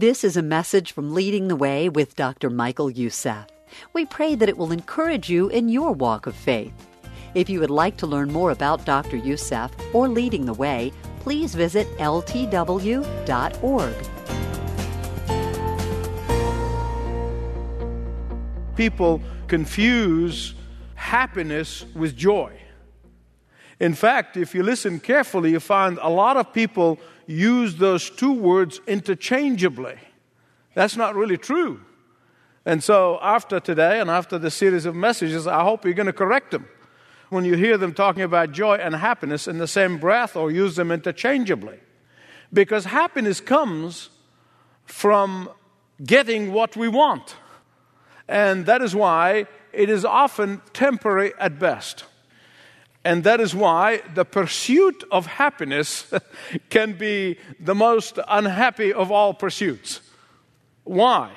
This is a message from Leading the Way with Dr. Michael Youssef. We pray that it will encourage you in your walk of faith. If you would like to learn more about Dr. Youssef or Leading the Way, please visit ltw.org. People confuse happiness with joy. In fact, if you listen carefully, you find a lot of people use those two words interchangeably. That's not really true. And so, after today and after the series of messages, I hope you're going to correct them when you hear them talking about joy and happiness in the same breath or use them interchangeably. Because happiness comes from getting what we want. And that is why it is often temporary at best. And that is why the pursuit of happiness can be the most unhappy of all pursuits. Why?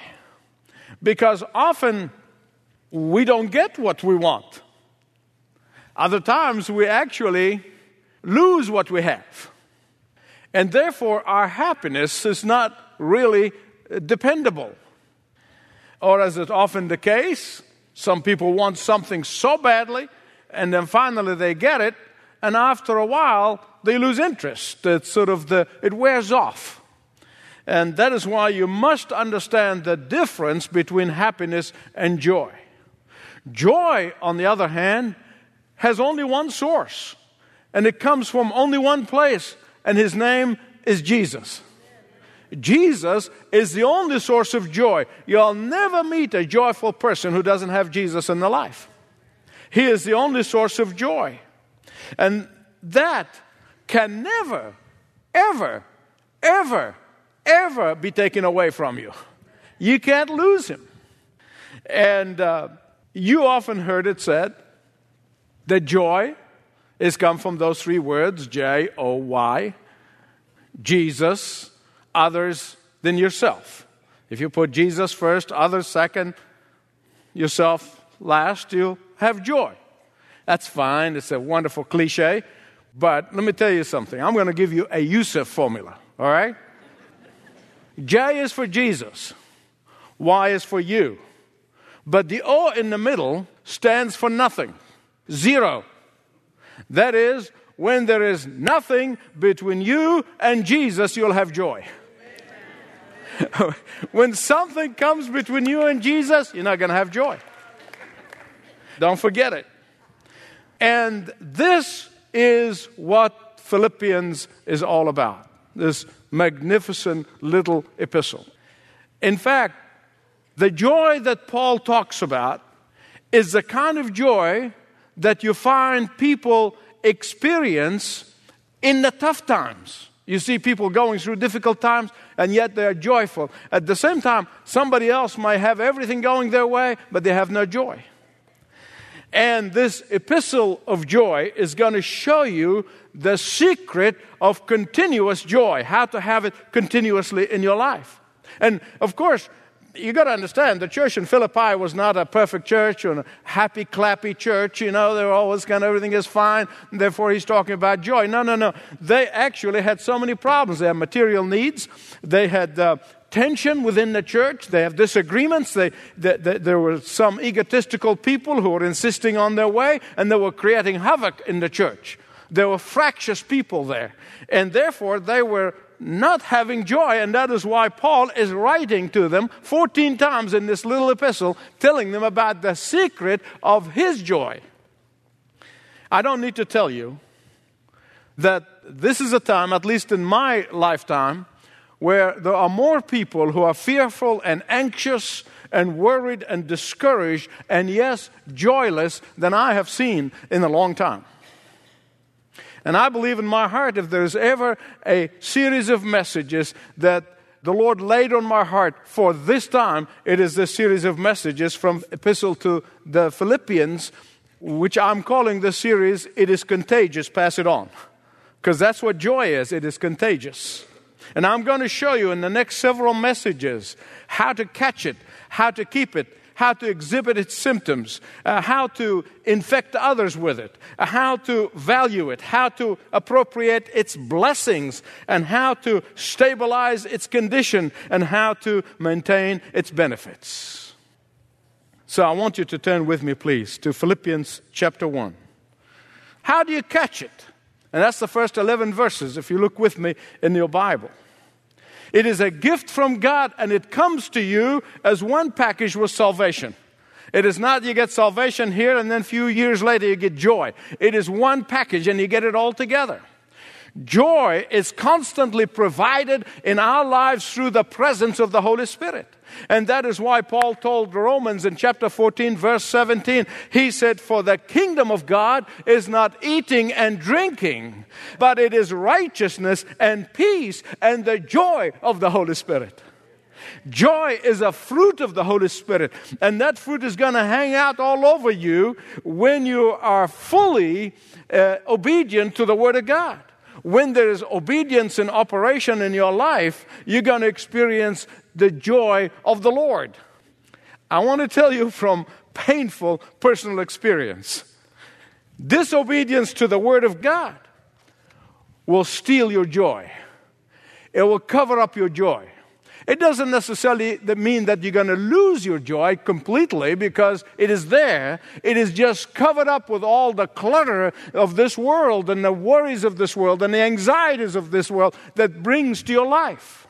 Because often we don't get what we want. Other times we actually lose what we have. And therefore, our happiness is not really dependable. Or, as is often the case, some people want something so badly, and then finally they get it, and after a while they lose interest. It's sort of the, it wears off. And that is why you must understand the difference between happiness and joy. Joy, on the other hand, has only one source, and it comes from only one place, and his name is Jesus. Jesus is the only source of joy. You'll never meet a joyful person who doesn't have Jesus in their life. He is the only source of joy. And that can never, ever, ever, ever be taken away from you. You can't lose him. And uh, you often heard it said that joy is come from those three words J O Y, Jesus, others than yourself. If you put Jesus first, others second, yourself last, you'll have joy. That's fine. It's a wonderful cliche. But let me tell you something. I'm going to give you a Youssef formula, all right? J is for Jesus, Y is for you. But the O in the middle stands for nothing, zero. That is, when there is nothing between you and Jesus, you'll have joy. when something comes between you and Jesus, you're not going to have joy. Don't forget it. And this is what Philippians is all about this magnificent little epistle. In fact, the joy that Paul talks about is the kind of joy that you find people experience in the tough times. You see people going through difficult times and yet they're joyful. At the same time, somebody else might have everything going their way, but they have no joy. And this epistle of joy is going to show you the secret of continuous joy, how to have it continuously in your life. And of course, you got to understand the church in Philippi was not a perfect church or a happy, clappy church. You know, they're always kind of everything is fine. therefore, he's talking about joy. No, no, no. They actually had so many problems. They had material needs. They had uh, tension within the church. They have disagreements. They, they, they, there were some egotistical people who were insisting on their way, and they were creating havoc in the church. There were fractious people there. And therefore, they were not having joy, and that is why Paul is writing to them 14 times in this little epistle, telling them about the secret of his joy. I don't need to tell you that this is a time, at least in my lifetime, where there are more people who are fearful and anxious and worried and discouraged and, yes, joyless than I have seen in a long time. And I believe in my heart if there's ever a series of messages that the Lord laid on my heart for this time, it is this series of messages from Epistle to the Philippians, which I'm calling the series, It is Contagious, Pass It On. Because that's what joy is, it is contagious. And I'm going to show you in the next several messages how to catch it, how to keep it, how to exhibit its symptoms, uh, how to infect others with it, uh, how to value it, how to appropriate its blessings, and how to stabilize its condition, and how to maintain its benefits. So I want you to turn with me, please, to Philippians chapter 1. How do you catch it? And that's the first 11 verses, if you look with me in your Bible. It is a gift from God, and it comes to you as one package with salvation. It is not you get salvation here and then a few years later you get joy. It is one package and you get it all together. Joy is constantly provided in our lives through the presence of the Holy Spirit. And that is why Paul told Romans in chapter 14, verse 17, he said, For the kingdom of God is not eating and drinking, but it is righteousness and peace and the joy of the Holy Spirit. Joy is a fruit of the Holy Spirit, and that fruit is going to hang out all over you when you are fully uh, obedient to the Word of God when there is obedience in operation in your life, you're going to experience the joy of the Lord. I want to tell you from painful personal experience disobedience to the Word of God will steal your joy, it will cover up your joy. It doesn't necessarily mean that you're going to lose your joy completely because it is there. It is just covered up with all the clutter of this world and the worries of this world and the anxieties of this world that brings to your life.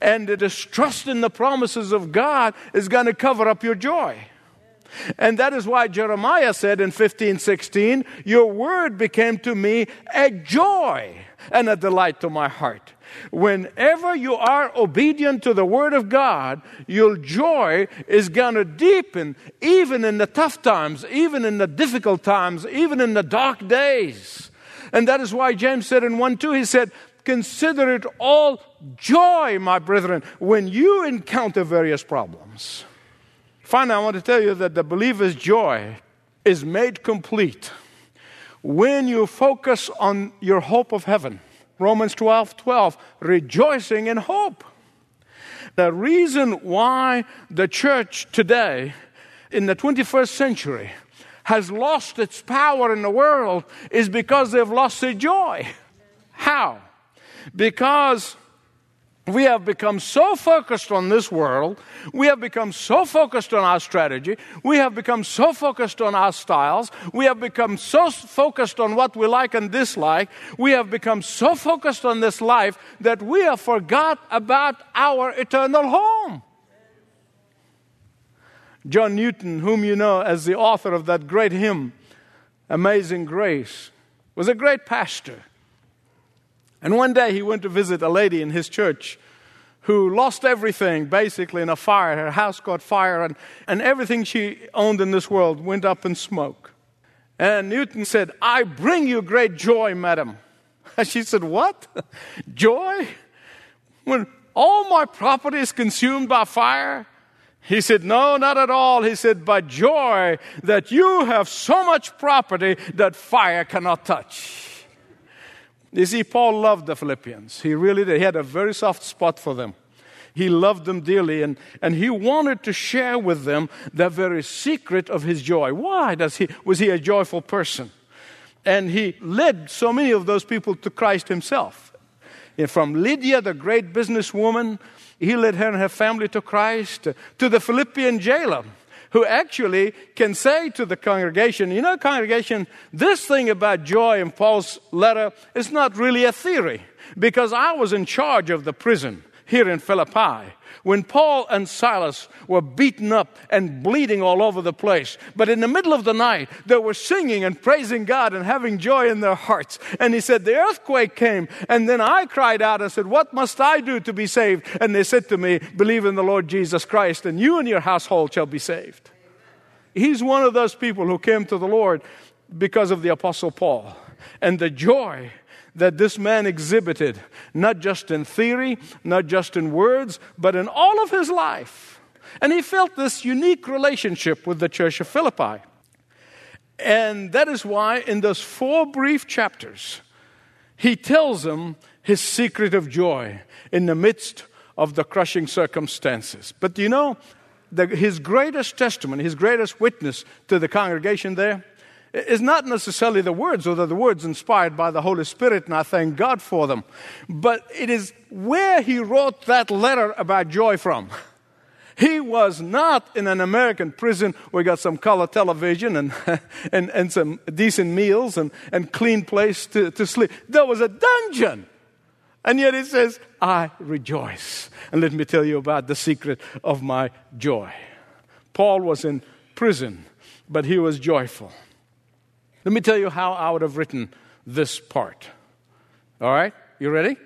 And the distrust in the promises of God is going to cover up your joy. And that is why Jeremiah said in 1516, Your word became to me a joy and a delight to my heart. Whenever you are obedient to the Word of God, your joy is going to deepen, even in the tough times, even in the difficult times, even in the dark days. And that is why James said in 1 2, he said, Consider it all joy, my brethren, when you encounter various problems. Finally, I want to tell you that the believer's joy is made complete when you focus on your hope of heaven Romans 12 12, rejoicing in hope. The reason why the church today, in the 21st century, has lost its power in the world is because they've lost their joy. How? Because we have become so focused on this world. We have become so focused on our strategy. We have become so focused on our styles. We have become so focused on what we like and dislike. We have become so focused on this life that we have forgot about our eternal home. John Newton, whom you know as the author of that great hymn, Amazing Grace, was a great pastor. And one day he went to visit a lady in his church who lost everything basically in a fire. Her house caught fire, and, and everything she owned in this world went up in smoke. And Newton said, I bring you great joy, madam. And she said, What? joy? When all my property is consumed by fire? He said, No, not at all. He said, But joy that you have so much property that fire cannot touch. You see, Paul loved the Philippians. He really did. He had a very soft spot for them. He loved them dearly, and, and he wanted to share with them the very secret of his joy. Why does he, was he a joyful person? And he led so many of those people to Christ himself. And from Lydia, the great businesswoman, he led her and her family to Christ, to the Philippian jailer who actually can say to the congregation, you know, congregation, this thing about joy in Paul's letter is not really a theory because I was in charge of the prison here in Philippi when Paul and Silas were beaten up and bleeding all over the place. But in the middle of the night, they were singing and praising God and having joy in their hearts. And he said, The earthquake came. And then I cried out and said, What must I do to be saved? And they said to me, Believe in the Lord Jesus Christ, and you and your household shall be saved. He's one of those people who came to the Lord because of the Apostle Paul. And the joy that this man exhibited, not just in theory, not just in words, but in all of his life. And he felt this unique relationship with the church of Philippi. And that is why, in those four brief chapters, he tells them his secret of joy in the midst of the crushing circumstances. But you know, the, his greatest testimony, his greatest witness to the congregation there is not necessarily the words, although the words inspired by the Holy Spirit, and I thank God for them, but it is where he wrote that letter about joy from. He was not in an American prison where we got some color television and, and, and some decent meals and, and clean place to, to sleep. There was a dungeon. And yet it says, I rejoice. And let me tell you about the secret of my joy. Paul was in prison, but he was joyful. Let me tell you how I would have written this part. All right? You ready?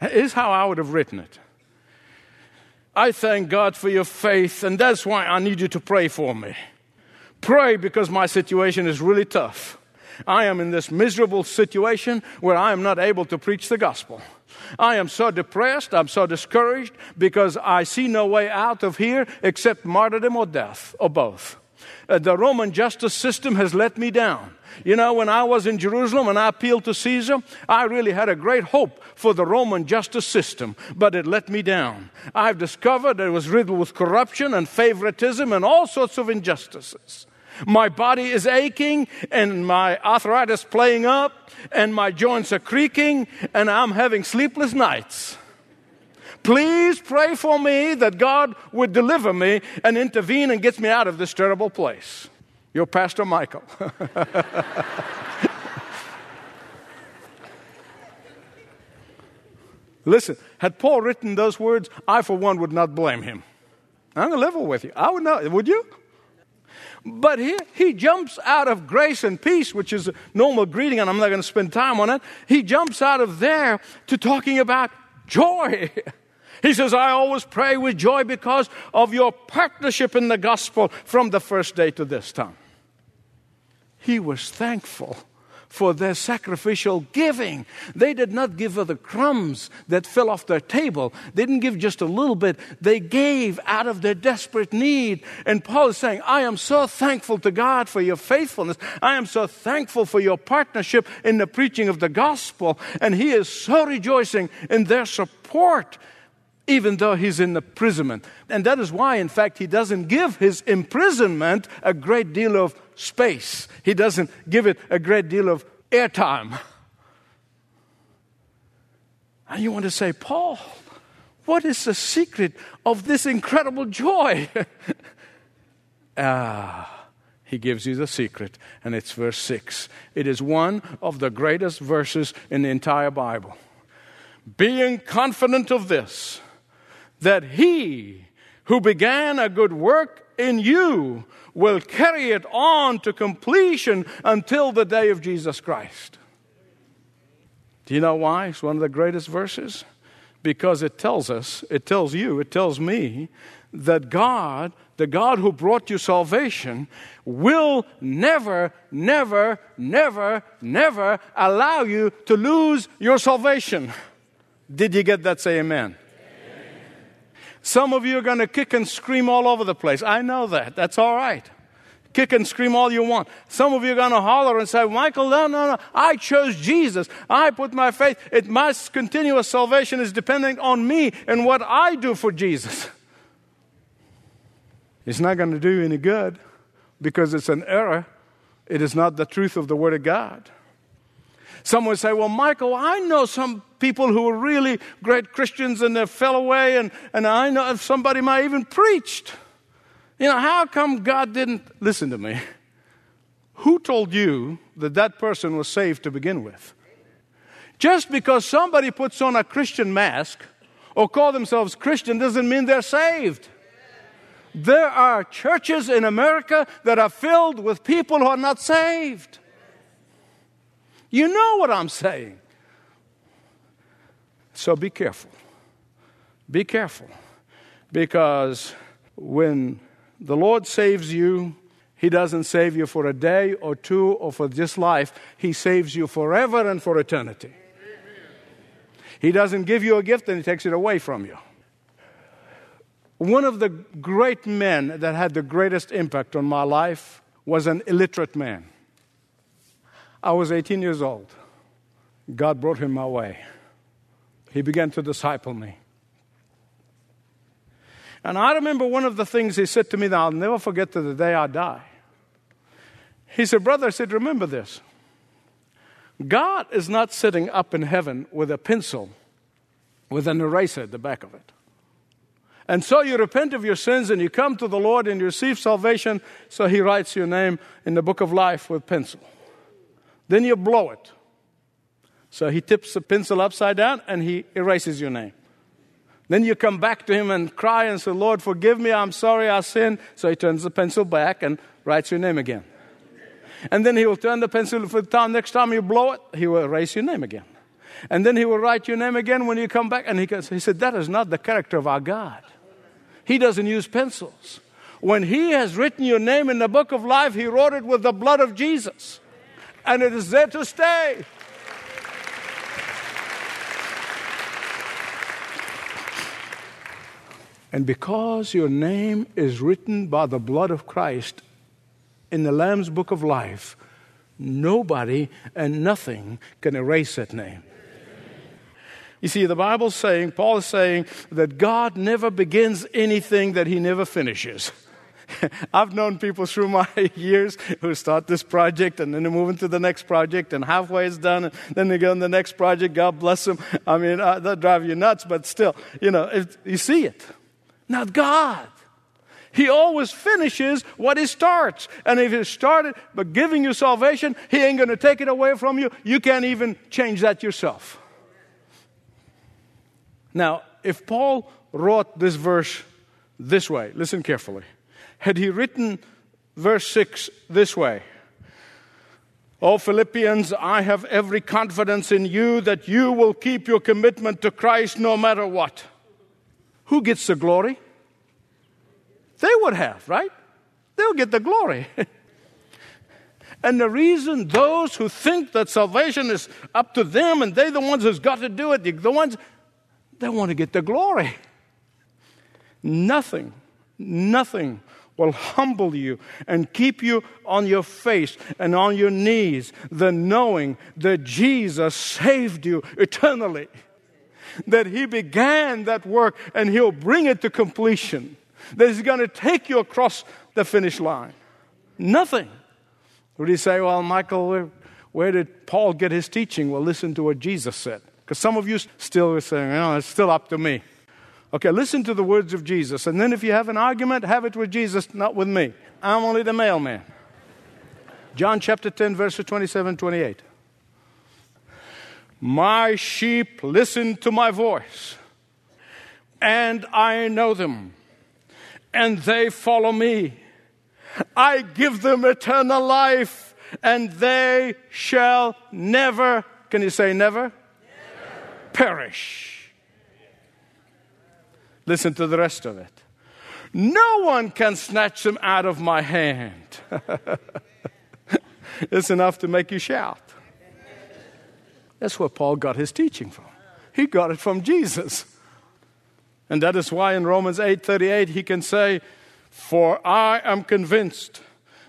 Here's how I would have written it. I thank God for your faith, and that's why I need you to pray for me. Pray because my situation is really tough. I am in this miserable situation where I am not able to preach the gospel. I am so depressed, I'm so discouraged because I see no way out of here except martyrdom or death, or both. Uh, the Roman justice system has let me down. You know, when I was in Jerusalem and I appealed to Caesar, I really had a great hope for the Roman justice system, but it let me down. I've discovered it was riddled with corruption and favoritism and all sorts of injustices. My body is aching and my arthritis playing up and my joints are creaking and I'm having sleepless nights. Please pray for me that God would deliver me and intervene and gets me out of this terrible place. Your Pastor Michael. Listen, had Paul written those words, I for one would not blame him. I'm going to level with you. I would not. Would you? But he, he jumps out of grace and peace, which is a normal greeting, and I'm not going to spend time on it. He jumps out of there to talking about joy. He says, I always pray with joy because of your partnership in the gospel from the first day to this time. He was thankful for their sacrificial giving. They did not give her the crumbs that fell off their table. They didn't give just a little bit. They gave out of their desperate need. And Paul is saying, I am so thankful to God for your faithfulness. I am so thankful for your partnership in the preaching of the gospel. And he is so rejoicing in their support even though he's in imprisonment. And that is why, in fact, he doesn't give his imprisonment a great deal of space, he doesn't give it a great deal of airtime. And you want to say, Paul, what is the secret of this incredible joy? ah, he gives you the secret, and it's verse 6. It is one of the greatest verses in the entire Bible. Being confident of this, that he who began a good work in you will carry it on to completion until the day of Jesus Christ. Do you know why? It's one of the greatest verses. Because it tells us, it tells you, it tells me that God, the God who brought you salvation, will never, never, never, never allow you to lose your salvation. Did you get that? Say amen. Some of you are going to kick and scream all over the place. I know that. That's all right. Kick and scream all you want. Some of you are going to holler and say, Michael, no, no, no. I chose Jesus. I put my faith. It, my continuous salvation is dependent on me and what I do for Jesus. It's not going to do any good because it's an error. It is not the truth of the Word of God. Some would say, Well, Michael, I know some people who were really great Christians and they fell away, and, and I know somebody might even preached. You know, how come God didn't listen to me? Who told you that that person was saved to begin with? Just because somebody puts on a Christian mask or call themselves Christian doesn't mean they're saved. There are churches in America that are filled with people who are not saved. You know what I'm saying. So be careful. Be careful. Because when the Lord saves you, He doesn't save you for a day or two or for this life. He saves you forever and for eternity. He doesn't give you a gift and He takes it away from you. One of the great men that had the greatest impact on my life was an illiterate man. I was 18 years old. God brought him my way. He began to disciple me. And I remember one of the things he said to me that I'll never forget to the day I die. He said, Brother, I said, remember this. God is not sitting up in heaven with a pencil with an eraser at the back of it. And so you repent of your sins and you come to the Lord and you receive salvation. So he writes your name in the book of life with pencil. Then you blow it. So he tips the pencil upside down and he erases your name. Then you come back to him and cry and say, Lord, forgive me, I'm sorry I sinned. So he turns the pencil back and writes your name again. And then he will turn the pencil for the time next time you blow it, he will erase your name again. And then he will write your name again when you come back. And he, goes, he said, That is not the character of our God. He doesn't use pencils. When he has written your name in the book of life, he wrote it with the blood of Jesus. And it is there to stay. And because your name is written by the blood of Christ in the Lamb's book of life, nobody and nothing can erase that name. You see, the Bible's saying, Paul is saying that God never begins anything that he never finishes. I've known people through my years who start this project and then they move into the next project and halfway it's done and then they go on the next project. God bless them. I mean, uh, that drive you nuts, but still, you know, you see it. Not God. He always finishes what he starts. And if he started by giving you salvation, he ain't going to take it away from you. You can't even change that yourself. Now, if Paul wrote this verse this way, listen carefully. Had he written verse 6 this way, Oh, Philippians, I have every confidence in you that you will keep your commitment to Christ no matter what. Who gets the glory? They would have, right? They'll get the glory. and the reason those who think that salvation is up to them and they're the ones who's got to do it, the ones they want to get the glory. Nothing, nothing will humble you and keep you on your face and on your knees the knowing that Jesus saved you eternally that He began that work and He'll bring it to completion, that He's going to take you across the finish line. Nothing. Would He say, Well, Michael, where, did Paul get his teaching? Well, listen to what Jesus said. Because some of you still are saying, No, it's still up to me. Okay, listen to the words of Jesus. And then if you have an argument, have it with Jesus, not with me. I'm only the mailman. John chapter 10, verses 27 28. My sheep listen to my voice, and I know them, and they follow me. I give them eternal life, and they shall never, can you say never? never. Perish. Listen to the rest of it. No one can snatch them out of my hand. it's enough to make you shout. That's where Paul got his teaching from. He got it from Jesus. And that is why in Romans 8:38 he can say, "For I am convinced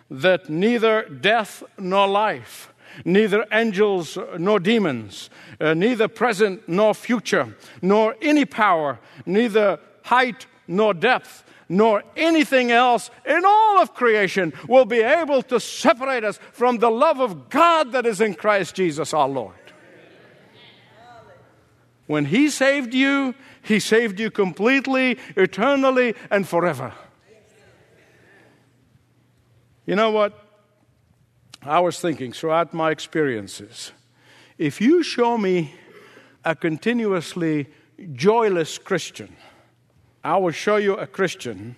that neither death nor life, neither angels nor demons, uh, neither present nor future, nor any power, neither height nor depth, nor anything else in all of creation will be able to separate us from the love of God that is in Christ Jesus our Lord. When He saved you, He saved you completely, eternally, and forever. You know what? I was thinking throughout my experiences if you show me a continuously joyless Christian, I will show you a Christian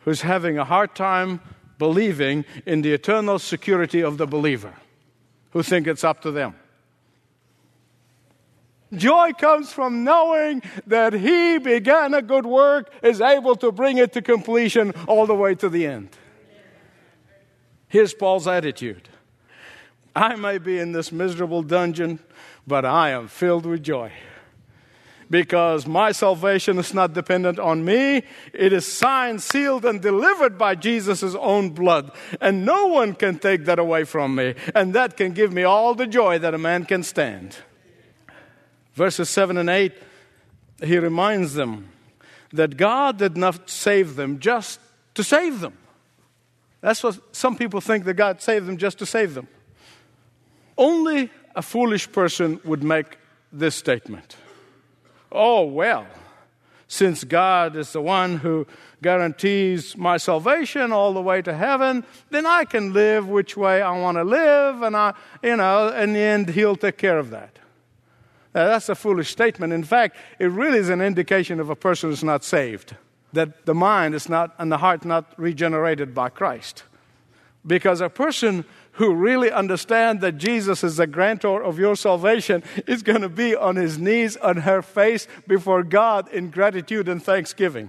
who's having a hard time believing in the eternal security of the believer, who think it's up to them. Joy comes from knowing that He began a good work, is able to bring it to completion all the way to the end. Here's Paul's attitude I may be in this miserable dungeon, but I am filled with joy. Because my salvation is not dependent on me. It is signed, sealed, and delivered by Jesus' own blood. And no one can take that away from me. And that can give me all the joy that a man can stand verses 7 and 8, he reminds them that God did not save them just to save them. That's what some people think that God saved them just to save them. Only a foolish person would make this statement. Oh, well, since God is the one who guarantees my salvation all the way to heaven, then I can live which way I want to live, and I, you know, in the end, He'll take care of that. Now, that's a foolish statement. In fact, it really is an indication of a person who's not saved, that the mind is not and the heart not regenerated by Christ. Because a person who really understand that Jesus is the grantor of your salvation is going to be on his knees, on her face before God in gratitude and thanksgiving.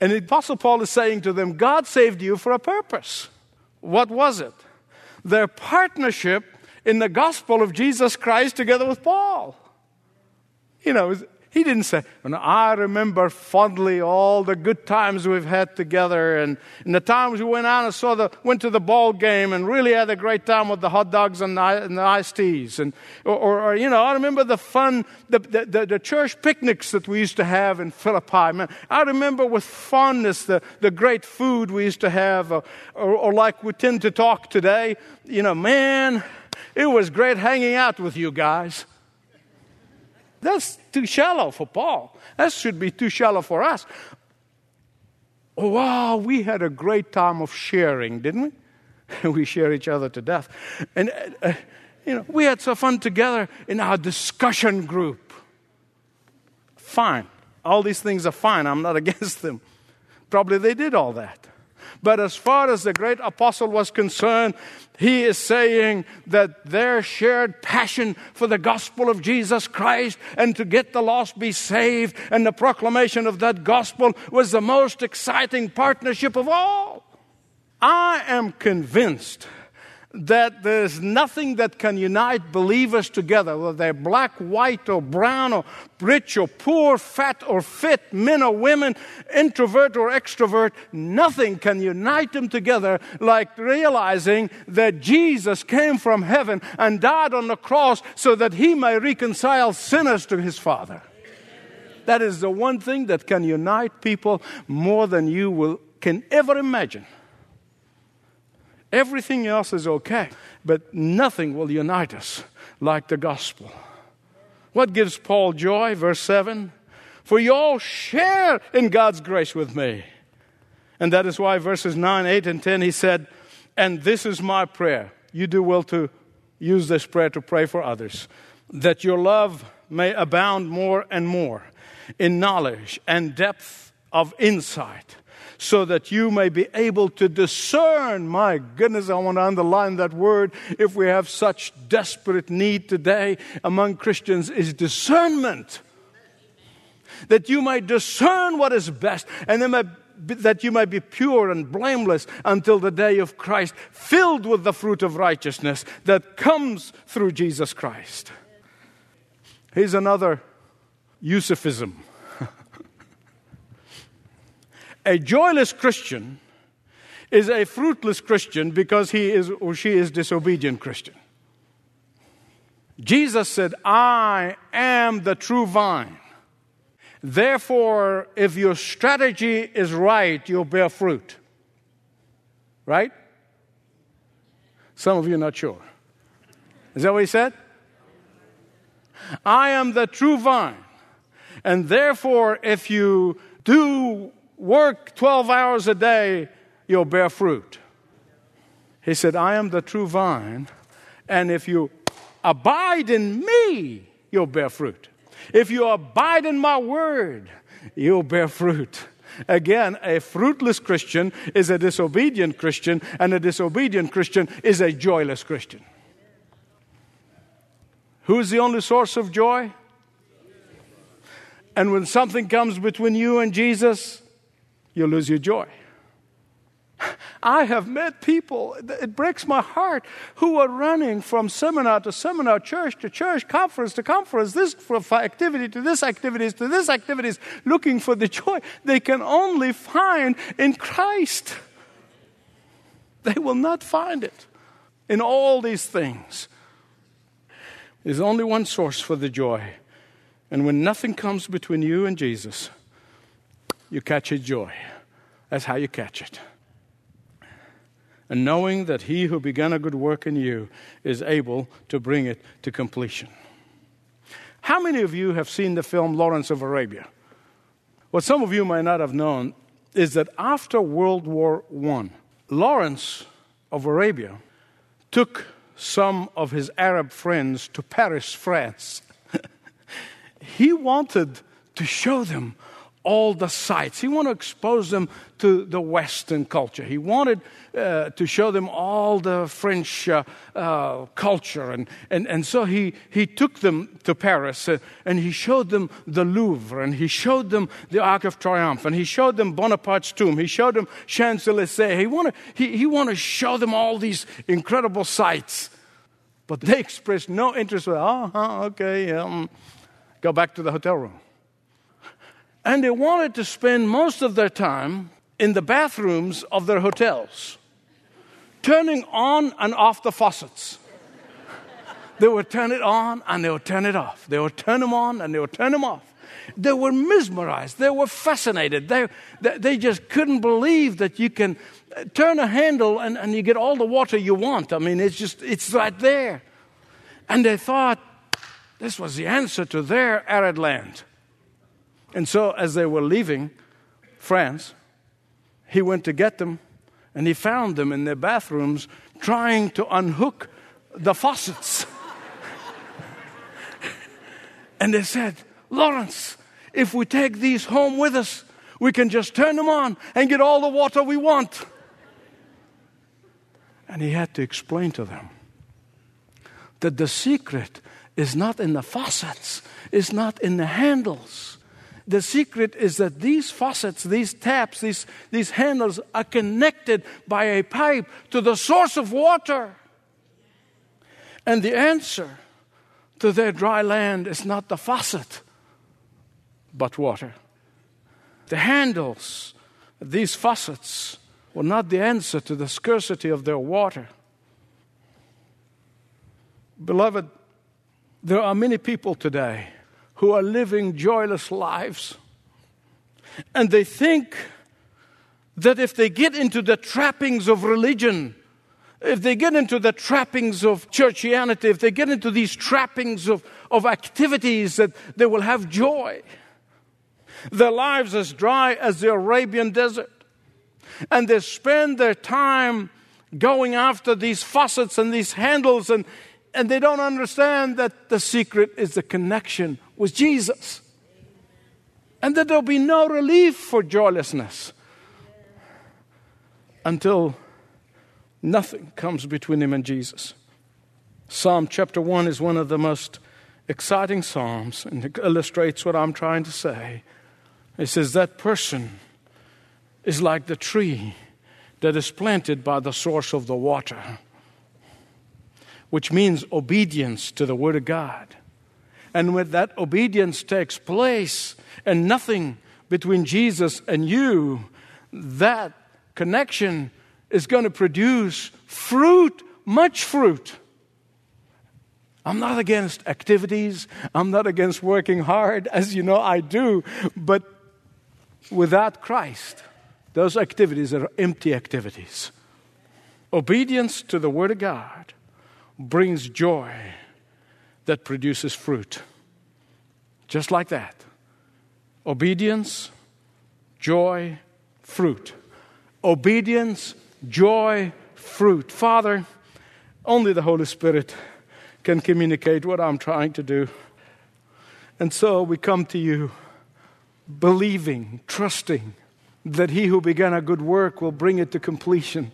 And the Apostle Paul is saying to them, God saved you for a purpose. What was it? Their partnership in the gospel of Jesus Christ together with Paul. You know, he didn't say, and I remember fondly all the good times we've had together and, and the times we went out and saw the, went to the ball game and really had a great time with the hot dogs and the, and the iced teas. And, or, or, or, you know, I remember the fun, the, the, the, the, church picnics that we used to have in Philippi. Man, I remember with fondness the, the great food we used to have, or, or, or like we tend to talk today. You know, man, it was great hanging out with you guys. That's too shallow for Paul. That should be too shallow for us. Oh, wow, we had a great time of sharing, didn't we? we share each other to death. And, uh, uh, you know, we had so fun together in our discussion group. Fine. All these things are fine. I'm not against them. Probably they did all that. But as far as the great apostle was concerned, he is saying that their shared passion for the gospel of Jesus Christ and to get the lost be saved and the proclamation of that gospel was the most exciting partnership of all. I am convinced that there's nothing that can unite believers together, whether they're black, white, or brown, or rich, or poor, fat, or fit, men or women, introvert or extrovert, nothing can unite them together like realizing that Jesus came from heaven and died on the cross so that he may reconcile sinners to his Father. That is the one thing that can unite people more than you will, can ever imagine. Everything else is okay, but nothing will unite us like the gospel. What gives Paul joy? Verse 7 For you all share in God's grace with me. And that is why verses 9, 8, and 10 he said, And this is my prayer. You do well to use this prayer to pray for others, that your love may abound more and more in knowledge and depth of insight so that you may be able to discern. My goodness, I want to underline that word. If we have such desperate need today among Christians, is discernment. That you might discern what is best, and then that you might be pure and blameless until the day of Christ, filled with the fruit of righteousness that comes through Jesus Christ. Here's another Youssefism a joyless Christian is a fruitless Christian because he is or she is disobedient Christian. Jesus said, I am the true vine. Therefore, if your strategy is right, you'll bear fruit. Right? Some of you are not sure. Is that what he said? I am the true vine. And therefore, if you do work 12 hours a day, you'll bear fruit. He said, I am the true vine, and if you abide in me, you'll bear fruit. If you abide in my word, you'll bear fruit. Again, a fruitless Christian is a disobedient Christian, and a disobedient Christian is a joyless Christian. Who's the only source of joy? And when something comes between you and Jesus, you'll lose your joy. I have met people, it breaks my heart, who are running from seminar to seminar, church to church, conference to conference, this activity to this activities to this activities, looking for the joy they can only find in Christ. They will not find it in all these things. There's only one source for the joy, And when nothing comes between you and Jesus, you catch his joy. That's how you catch it. And knowing that he who began a good work in you is able to bring it to completion. How many of you have seen the film Lawrence of Arabia? What some of you might not have known is that after World War I, Lawrence of Arabia took some of his Arab friends to Paris, France. he wanted to show them all the sights. He wanted to expose them to the Western culture. He wanted uh, to show them all the French uh, uh, culture. And, and, and so he, he took them to Paris uh, and he showed them the Louvre and he showed them the Arc of Triomphe and he showed them Bonaparte's tomb. He showed them Champs Elysees. He wanted, he, he wanted to show them all these incredible sights. But they expressed no interest. Oh, okay, um, go back to the hotel room. And they wanted to spend most of their time in the bathrooms of their hotels, turning on and off the faucets. They would turn it on and they would turn it off. They would turn them on and they would turn them off. They were mesmerized. They were fascinated. They, they, they just couldn't believe that you can uh, turn a handle and, and you get all the water you want. I mean, it's just, it's right there. And they thought this was the answer to their arid land. And so, as they were leaving France, he went to get them and he found them in their bathrooms trying to unhook the faucets. and they said, Lawrence, if we take these home with us, we can just turn them on and get all the water we want. And he had to explain to them that the secret is not in the faucets, it's not in the handles the secret is that these faucets, these taps, these, these handles are connected by a pipe to the source of water. And the answer to their dry land is not the faucet, but water. The handles, these faucets, were not the answer to the scarcity of their water. Beloved, there are many people today who are living joyless lives. And they think that if they get into the trappings of religion, if they get into the trappings of churchianity, if they get into these trappings of, of activities, that they will have joy. Their lives as dry as the Arabian desert. And they spend their time going after these faucets and these handles, and, and they don't understand that the secret is the connection with Jesus. And that there'll be no relief for joylessness until nothing comes between him and Jesus. Psalm chapter 1 is one of the most exciting Psalms, and it illustrates what I'm trying to say. It says, That person is like the tree that is planted by the source of the water, which means obedience to the Word of God. And when that obedience takes place and nothing between Jesus and you, that connection is going to produce fruit, much fruit. I'm not against activities. I'm not against working hard, as you know I do. But without Christ, those activities are empty activities. Obedience to the Word of God brings joy that produces fruit. Just like that. Obedience, joy, fruit. Obedience, joy, fruit. Father, only the Holy Spirit can communicate what I'm trying to do. And so we come to you believing, trusting that He who began a good work will bring it to completion.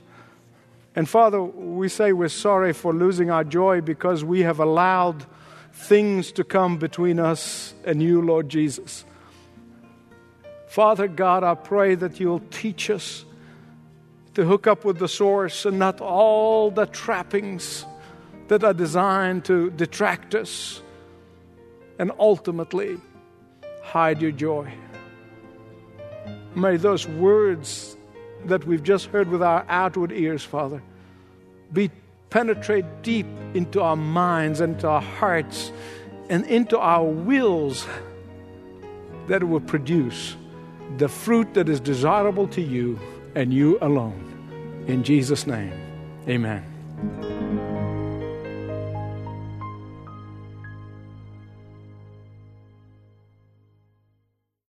And Father, we say we're sorry for losing our joy because we have allowed things to come between us and you, Lord Jesus. Father God, I pray that you'll teach us to hook up with the source and not all the trappings that are designed to detract us and ultimately hide your joy. May those words that we've just heard with our outward ears, Father, be penetrate deep into our minds and into our hearts and into our wills that it will produce the fruit that is desirable to you and you alone. In Jesus' name, amen.